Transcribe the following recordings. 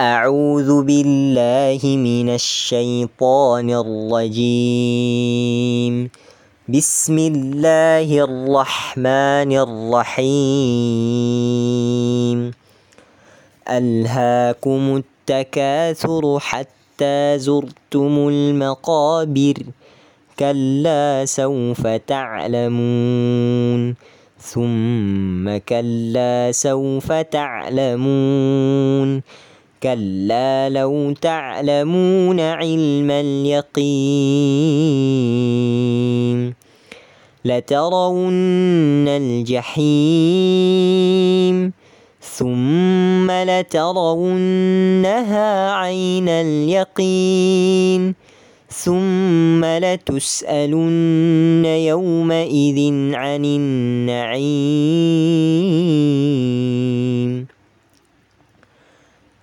أعوذ بالله من الشيطان الرجيم. بسم الله الرحمن الرحيم. ألهاكم التكاثر حتى زرتم المقابر. كلا سوف تعلمون. ثم كلا سوف تعلمون. كلا لو تعلمون علم اليقين لترون الجحيم ثم لترونها عين اليقين ثم لتسألن يومئذ عن النعيم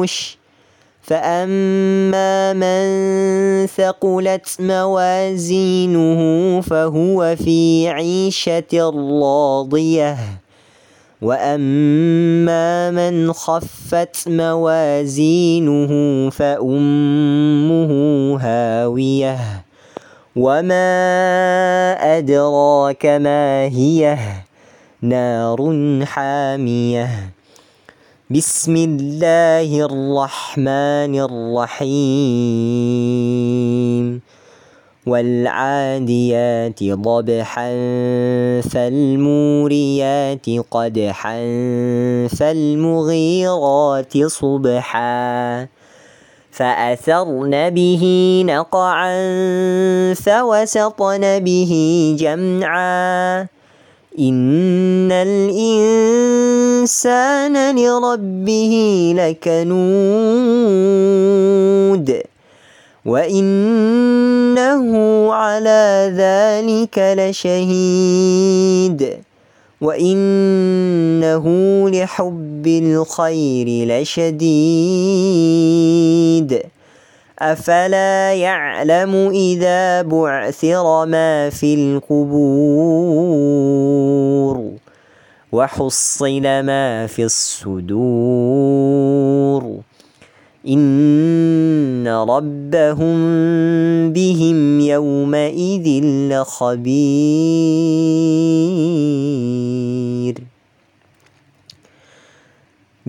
المنفوش فأما من ثقلت موازينه فهو في عيشة راضية. وأما من خفت موازينه فأمه هاوية. وما أدراك ما هي نار حامية. بسم الله الرحمن الرحيم. والعاديات ضبحا فالموريات قدحا فالمغيرات صبحا. فأثرن به نقعا فوسطن به جمعا. إن الإنسان لربه لكنود وإنه على ذلك لشهيد وإنه لحب الخير لشديد أفلا يعلم إذا بعثر ما في القبور وحصل ما في الصدور إن ربهم بهم يومئذ لخبير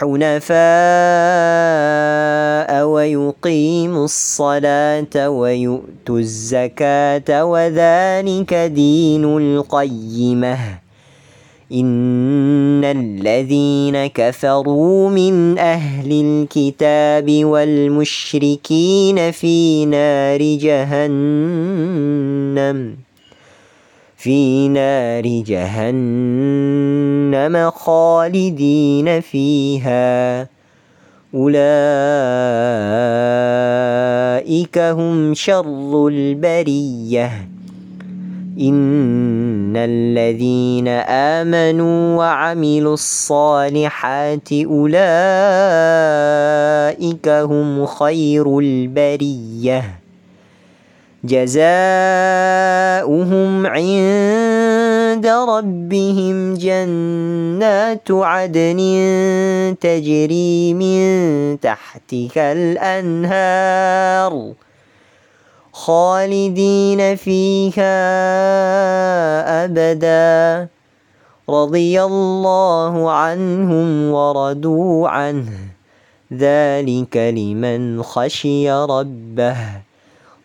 حنفاء ويقيموا الصلاة ويؤتوا الزكاة وذلك دين القيمة. إن الذين كفروا من أهل الكتاب والمشركين في نار جهنم. في نار جهنم خالدين فيها. أولئك هم شر البرية. إن الذين آمنوا وعملوا الصالحات أولئك هم خير البرية. جزاؤهم عند ربهم جنات عدن تجري من تحتها الأنهار خالدين فيها أبدا. رضي الله عنهم ورضوا عنه. ذلك لمن خشي ربه.